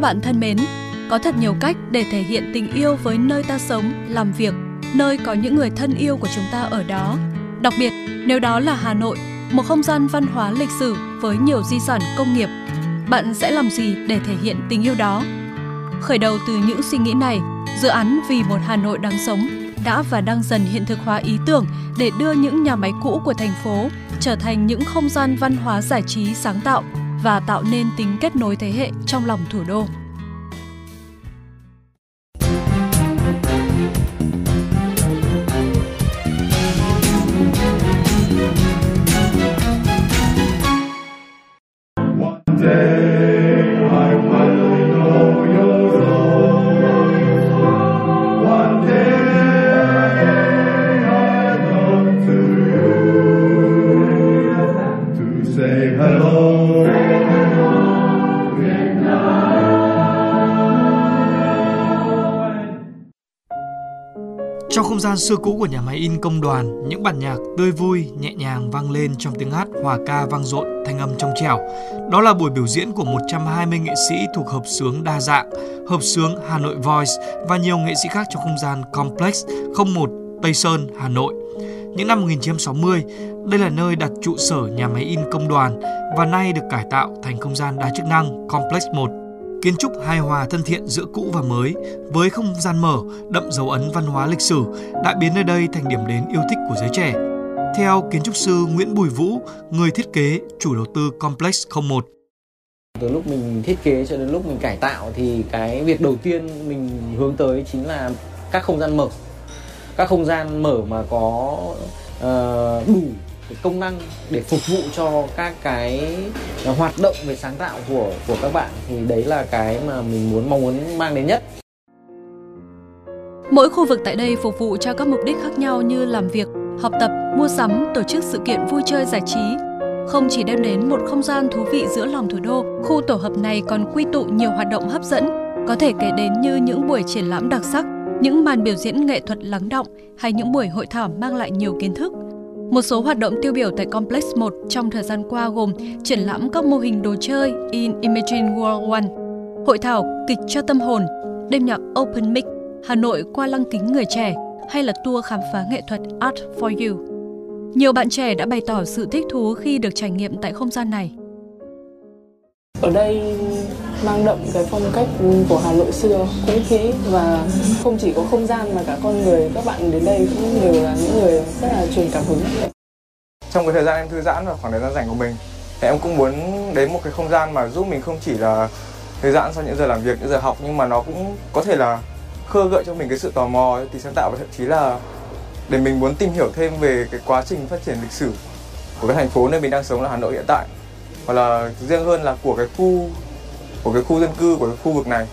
Các bạn thân mến, có thật nhiều cách để thể hiện tình yêu với nơi ta sống, làm việc, nơi có những người thân yêu của chúng ta ở đó. Đặc biệt, nếu đó là Hà Nội, một không gian văn hóa lịch sử với nhiều di sản công nghiệp, bạn sẽ làm gì để thể hiện tình yêu đó? Khởi đầu từ những suy nghĩ này, dự án Vì một Hà Nội đáng sống đã và đang dần hiện thực hóa ý tưởng để đưa những nhà máy cũ của thành phố trở thành những không gian văn hóa giải trí sáng tạo và tạo nên tính kết nối thế hệ trong lòng thủ đô. Trong không gian xưa cũ của nhà máy in công đoàn, những bản nhạc tươi vui, nhẹ nhàng vang lên trong tiếng hát hòa ca vang dội, thanh âm trong trẻo. Đó là buổi biểu diễn của 120 nghệ sĩ thuộc hợp xướng đa dạng, hợp xướng Hà Nội Voice và nhiều nghệ sĩ khác trong không gian Complex 01 Tây Sơn, Hà Nội. Những năm 1960, đây là nơi đặt trụ sở nhà máy in công đoàn và nay được cải tạo thành không gian đa chức năng Complex 1 kiến trúc hài hòa thân thiện giữa cũ và mới với không gian mở đậm dấu ấn văn hóa lịch sử đã biến nơi đây thành điểm đến yêu thích của giới trẻ. Theo kiến trúc sư Nguyễn Bùi Vũ, người thiết kế, chủ đầu tư Complex 01. Từ lúc mình thiết kế cho đến lúc mình cải tạo thì cái việc đầu tiên mình hướng tới chính là các không gian mở. Các không gian mở mà có uh, đủ cái công năng để phục vụ cho các cái à, hoạt động về sáng tạo của của các bạn thì đấy là cái mà mình muốn mong muốn mang đến nhất. Mỗi khu vực tại đây phục vụ cho các mục đích khác nhau như làm việc, học tập, mua sắm, tổ chức sự kiện vui chơi giải trí. Không chỉ đem đến một không gian thú vị giữa lòng thủ đô, khu tổ hợp này còn quy tụ nhiều hoạt động hấp dẫn, có thể kể đến như những buổi triển lãm đặc sắc, những màn biểu diễn nghệ thuật lắng động hay những buổi hội thảo mang lại nhiều kiến thức. Một số hoạt động tiêu biểu tại Complex 1 trong thời gian qua gồm triển lãm các mô hình đồ chơi in Imagine World One, hội thảo kịch cho tâm hồn, đêm nhạc Open Mic, Hà Nội qua lăng kính người trẻ hay là tour khám phá nghệ thuật Art for You. Nhiều bạn trẻ đã bày tỏ sự thích thú khi được trải nghiệm tại không gian này. Ở đây mang đậm cái phong cách của Hà Nội xưa, cũ kỹ và không chỉ có không gian mà cả con người các bạn đến đây cũng đều là những người rất là truyền cảm hứng. Trong cái thời gian em thư giãn và khoảng thời gian rảnh của mình thì em cũng muốn đến một cái không gian mà giúp mình không chỉ là thư giãn sau những giờ làm việc, những giờ học nhưng mà nó cũng có thể là khơi gợi cho mình cái sự tò mò, thì sáng tạo và thậm chí là để mình muốn tìm hiểu thêm về cái quá trình phát triển lịch sử của cái thành phố nơi mình đang sống là Hà Nội hiện tại hoặc là riêng hơn là của cái khu, của cái khu dân cư, của cái khu vực này.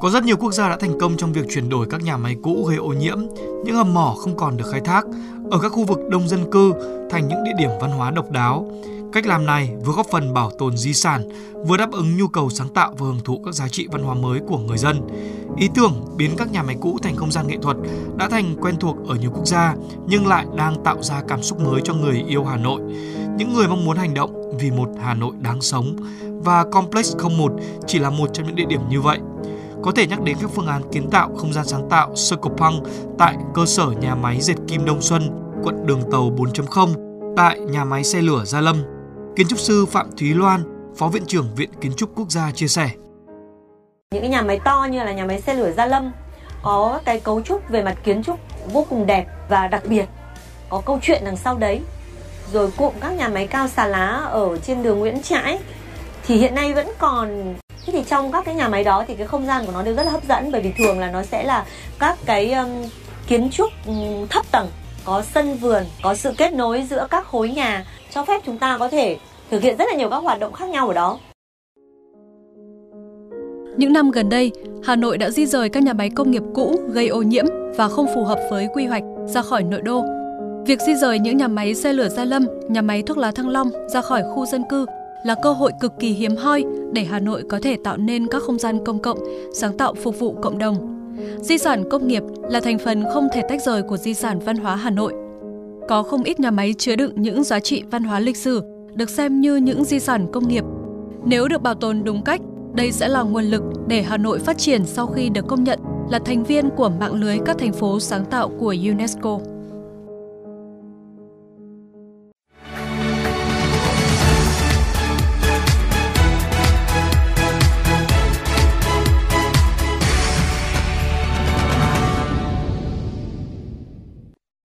Có rất nhiều quốc gia đã thành công trong việc chuyển đổi các nhà máy cũ gây ô nhiễm, những hầm mỏ không còn được khai thác ở các khu vực đông dân cư thành những địa điểm văn hóa độc đáo. Cách làm này vừa góp phần bảo tồn di sản, vừa đáp ứng nhu cầu sáng tạo và hưởng thụ các giá trị văn hóa mới của người dân. Ý tưởng biến các nhà máy cũ thành không gian nghệ thuật đã thành quen thuộc ở nhiều quốc gia nhưng lại đang tạo ra cảm xúc mới cho người yêu Hà Nội. Những người mong muốn hành động vì một Hà Nội đáng sống và Complex 01 chỉ là một trong những địa điểm như vậy. Có thể nhắc đến các phương án kiến tạo không gian sáng tạo Circle Punk tại cơ sở nhà máy dệt kim Đông Xuân, quận Đường Tàu 4.0, tại nhà máy xe lửa Gia Lâm. Kiến trúc sư Phạm Thúy Loan, Phó Viện trưởng Viện Kiến trúc Quốc gia chia sẻ. Những cái nhà máy to như là nhà máy xe lửa Gia Lâm có cái cấu trúc về mặt kiến trúc vô cùng đẹp và đặc biệt. Có câu chuyện đằng sau đấy. Rồi cụm các nhà máy cao xà lá ở trên đường Nguyễn Trãi thì hiện nay vẫn còn thế thì trong các cái nhà máy đó thì cái không gian của nó đều rất là hấp dẫn bởi vì thường là nó sẽ là các cái um, kiến trúc um, thấp tầng có sân vườn có sự kết nối giữa các khối nhà cho phép chúng ta có thể thực hiện rất là nhiều các hoạt động khác nhau ở đó những năm gần đây, Hà Nội đã di rời các nhà máy công nghiệp cũ gây ô nhiễm và không phù hợp với quy hoạch ra khỏi nội đô. Việc di rời những nhà máy xe lửa Gia Lâm, nhà máy thuốc lá Thăng Long ra khỏi khu dân cư là cơ hội cực kỳ hiếm hoi để Hà Nội có thể tạo nên các không gian công cộng, sáng tạo phục vụ cộng đồng. Di sản công nghiệp là thành phần không thể tách rời của di sản văn hóa Hà Nội. Có không ít nhà máy chứa đựng những giá trị văn hóa lịch sử, được xem như những di sản công nghiệp. Nếu được bảo tồn đúng cách, đây sẽ là nguồn lực để Hà Nội phát triển sau khi được công nhận là thành viên của mạng lưới các thành phố sáng tạo của UNESCO.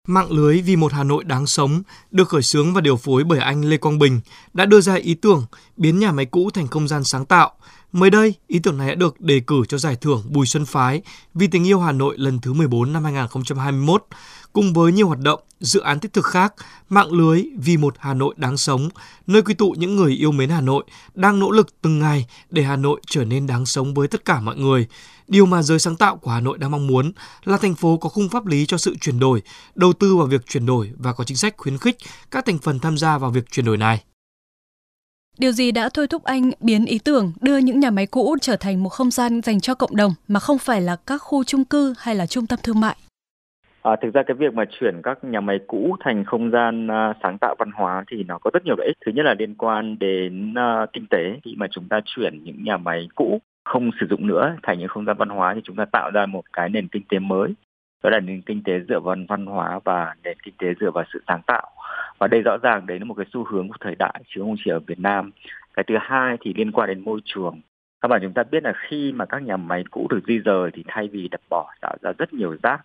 Mạng lưới Vì một Hà Nội đáng sống được khởi xướng và điều phối bởi anh Lê Quang Bình đã đưa ra ý tưởng biến nhà máy cũ thành không gian sáng tạo. Mới đây, ý tưởng này đã được đề cử cho giải thưởng Bùi Xuân Phái vì tình yêu Hà Nội lần thứ 14 năm 2021. Cùng với nhiều hoạt động, dự án thiết thực khác, mạng lưới Vì một Hà Nội đáng sống, nơi quy tụ những người yêu mến Hà Nội, đang nỗ lực từng ngày để Hà Nội trở nên đáng sống với tất cả mọi người. Điều mà giới sáng tạo của Hà Nội đang mong muốn là thành phố có khung pháp lý cho sự chuyển đổi, đầu tư vào việc chuyển đổi và có chính sách khuyến khích các thành phần tham gia vào việc chuyển đổi này. Điều gì đã thôi thúc anh biến ý tưởng đưa những nhà máy cũ trở thành một không gian dành cho cộng đồng mà không phải là các khu chung cư hay là trung tâm thương mại? À, thực ra cái việc mà chuyển các nhà máy cũ thành không gian à, sáng tạo văn hóa thì nó có rất nhiều lợi ích. Thứ nhất là liên quan đến à, kinh tế. Khi mà chúng ta chuyển những nhà máy cũ không sử dụng nữa thành những không gian văn hóa thì chúng ta tạo ra một cái nền kinh tế mới. Đó là nền kinh tế dựa vào văn hóa và nền kinh tế dựa vào sự sáng tạo. Và đây rõ ràng đấy là một cái xu hướng của thời đại chứ không chỉ ở Việt Nam. Cái thứ hai thì liên quan đến môi trường. Các bạn chúng ta biết là khi mà các nhà máy cũ được di rời thì thay vì đập bỏ tạo ra rất nhiều rác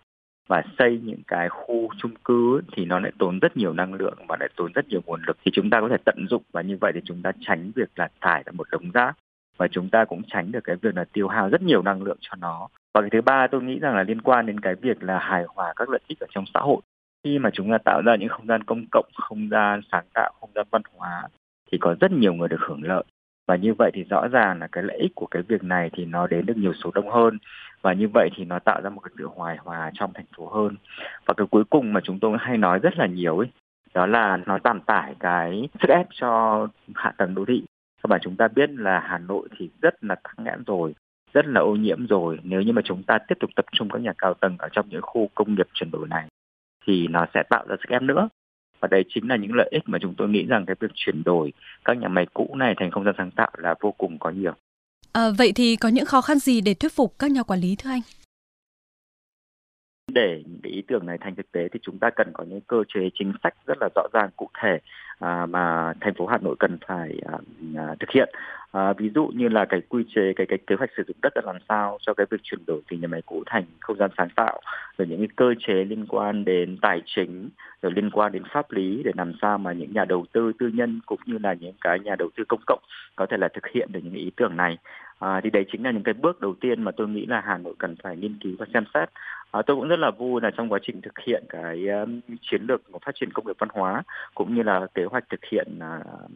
và xây những cái khu chung cư thì nó lại tốn rất nhiều năng lượng và lại tốn rất nhiều nguồn lực. Thì chúng ta có thể tận dụng và như vậy thì chúng ta tránh việc là thải ra một đống rác. Và chúng ta cũng tránh được cái việc là tiêu hao rất nhiều năng lượng cho nó. Và cái thứ ba tôi nghĩ rằng là liên quan đến cái việc là hài hòa các lợi ích ở trong xã hội. Khi mà chúng ta tạo ra những không gian công cộng, không gian sáng tạo, không gian văn hóa, thì có rất nhiều người được hưởng lợi và như vậy thì rõ ràng là cái lợi ích của cái việc này thì nó đến được nhiều số đông hơn và như vậy thì nó tạo ra một cái sự hài hòa trong thành phố hơn và cái cuối cùng mà chúng tôi hay nói rất là nhiều ấy đó là nó giảm tải cái sức ép cho hạ tầng đô thị các bạn chúng ta biết là Hà Nội thì rất là tắc nghẽn rồi, rất là ô nhiễm rồi. Nếu như mà chúng ta tiếp tục tập trung các nhà cao tầng ở trong những khu công nghiệp chuyển đổi này thì nó sẽ tạo ra sức ép nữa. Và đây chính là những lợi ích mà chúng tôi nghĩ rằng cái việc chuyển đổi các nhà máy cũ này thành không gian sáng tạo là vô cùng có nhiều. À, vậy thì có những khó khăn gì để thuyết phục các nhà quản lý thưa anh? để những cái ý tưởng này thành thực tế thì chúng ta cần có những cơ chế chính sách rất là rõ ràng cụ thể à, mà thành phố Hà Nội cần phải à, à, thực hiện à, ví dụ như là cái quy chế cái cái kế hoạch sử dụng đất là làm sao cho cái việc chuyển đổi từ nhà máy cũ thành không gian sáng tạo rồi những cái cơ chế liên quan đến tài chính rồi liên quan đến pháp lý để làm sao mà những nhà đầu tư tư nhân cũng như là những cái nhà đầu tư công cộng có thể là thực hiện được những ý tưởng này. À, thì đấy chính là những cái bước đầu tiên mà tôi nghĩ là Hà Nội cần phải nghiên cứu và xem xét. À, tôi cũng rất là vui là trong quá trình thực hiện cái um, chiến lược phát triển công nghiệp văn hóa cũng như là kế hoạch thực hiện uh,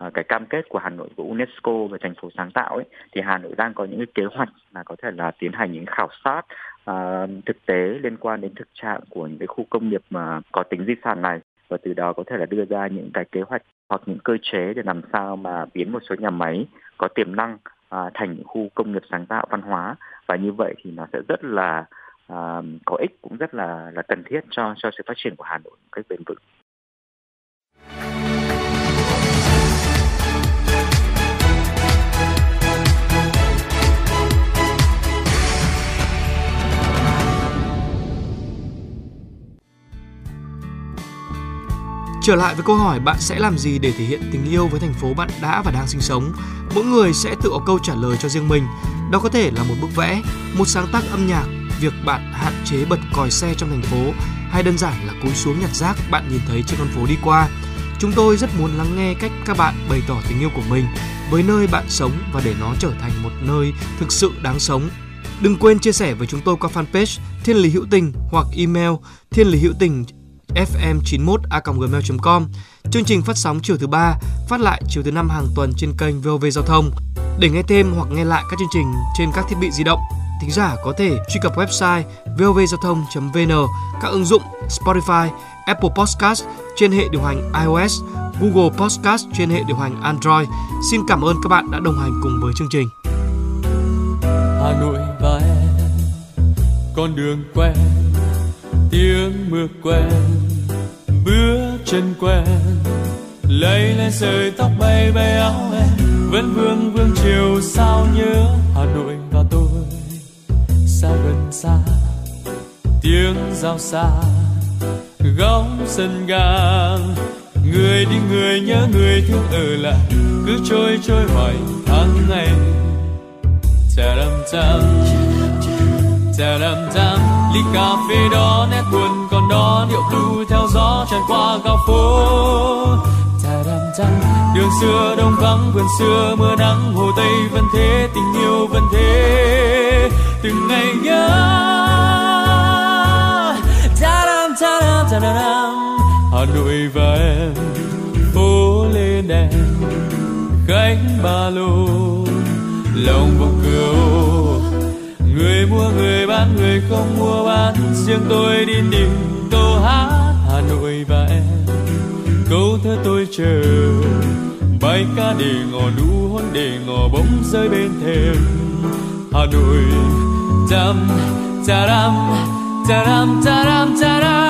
Ờ, cái cam kết của Hà Nội của UNESCO về thành phố sáng tạo ấy thì Hà Nội đang có những cái kế hoạch là có thể là tiến hành những khảo sát uh, thực tế liên quan đến thực trạng của những cái khu công nghiệp mà có tính di sản này và từ đó có thể là đưa ra những cái kế hoạch hoặc những cơ chế để làm sao mà biến một số nhà máy có tiềm năng uh, thành những khu công nghiệp sáng tạo văn hóa và như vậy thì nó sẽ rất là uh, có ích cũng rất là là cần thiết cho cho sự phát triển của Hà Nội một cách bền vững. Trở lại với câu hỏi bạn sẽ làm gì để thể hiện tình yêu với thành phố bạn đã và đang sinh sống? Mỗi người sẽ tự có câu trả lời cho riêng mình. Đó có thể là một bức vẽ, một sáng tác âm nhạc, việc bạn hạn chế bật còi xe trong thành phố hay đơn giản là cúi xuống nhặt rác bạn nhìn thấy trên con phố đi qua. Chúng tôi rất muốn lắng nghe cách các bạn bày tỏ tình yêu của mình với nơi bạn sống và để nó trở thành một nơi thực sự đáng sống. Đừng quên chia sẻ với chúng tôi qua fanpage Thiên Lý Hữu Tình hoặc email thiên lý hữu tình fm91a.gmail.com. Chương trình phát sóng chiều thứ ba, phát lại chiều thứ năm hàng tuần trên kênh VOV Giao thông. Để nghe thêm hoặc nghe lại các chương trình trên các thiết bị di động, thính giả có thể truy cập website vovgiao thông.vn, các ứng dụng Spotify, Apple Podcast trên hệ điều hành iOS, Google Podcast trên hệ điều hành Android. Xin cảm ơn các bạn đã đồng hành cùng với chương trình. Hà Nội và em, con đường quen, tiếng mưa quen, chân quen, lấy lên sợi tóc bay bay áo em, vẫn vương vương chiều sao nhớ Hà Nội và tôi, xa gần xa, tiếng giao xa góc sân ga người đi người nhớ người thương ở lại cứ trôi trôi hoài tháng ngày. Chà đam cham chà đam cham ly cà phê đó nét buồn đó điệu blue theo gió tràn qua góc phố. Đường xưa đông vắng, vườn xưa mưa nắng, hồ tây vẫn thế, tình yêu vẫn thế. Từng ngày nhớ. Hà Nội và em, phố lên đèn khách ba lô. Lòng vòng cửa người mua người bán, người không mua bán. Riêng tôi đi tìm hát Hà Nội và em. Câu thơ tôi chờ. Bài ca để ngỏ nụ hôn, để ngỏ bóng rơi bên thềm. Hà Nội chăm cha ram cha ram cha ram cha ram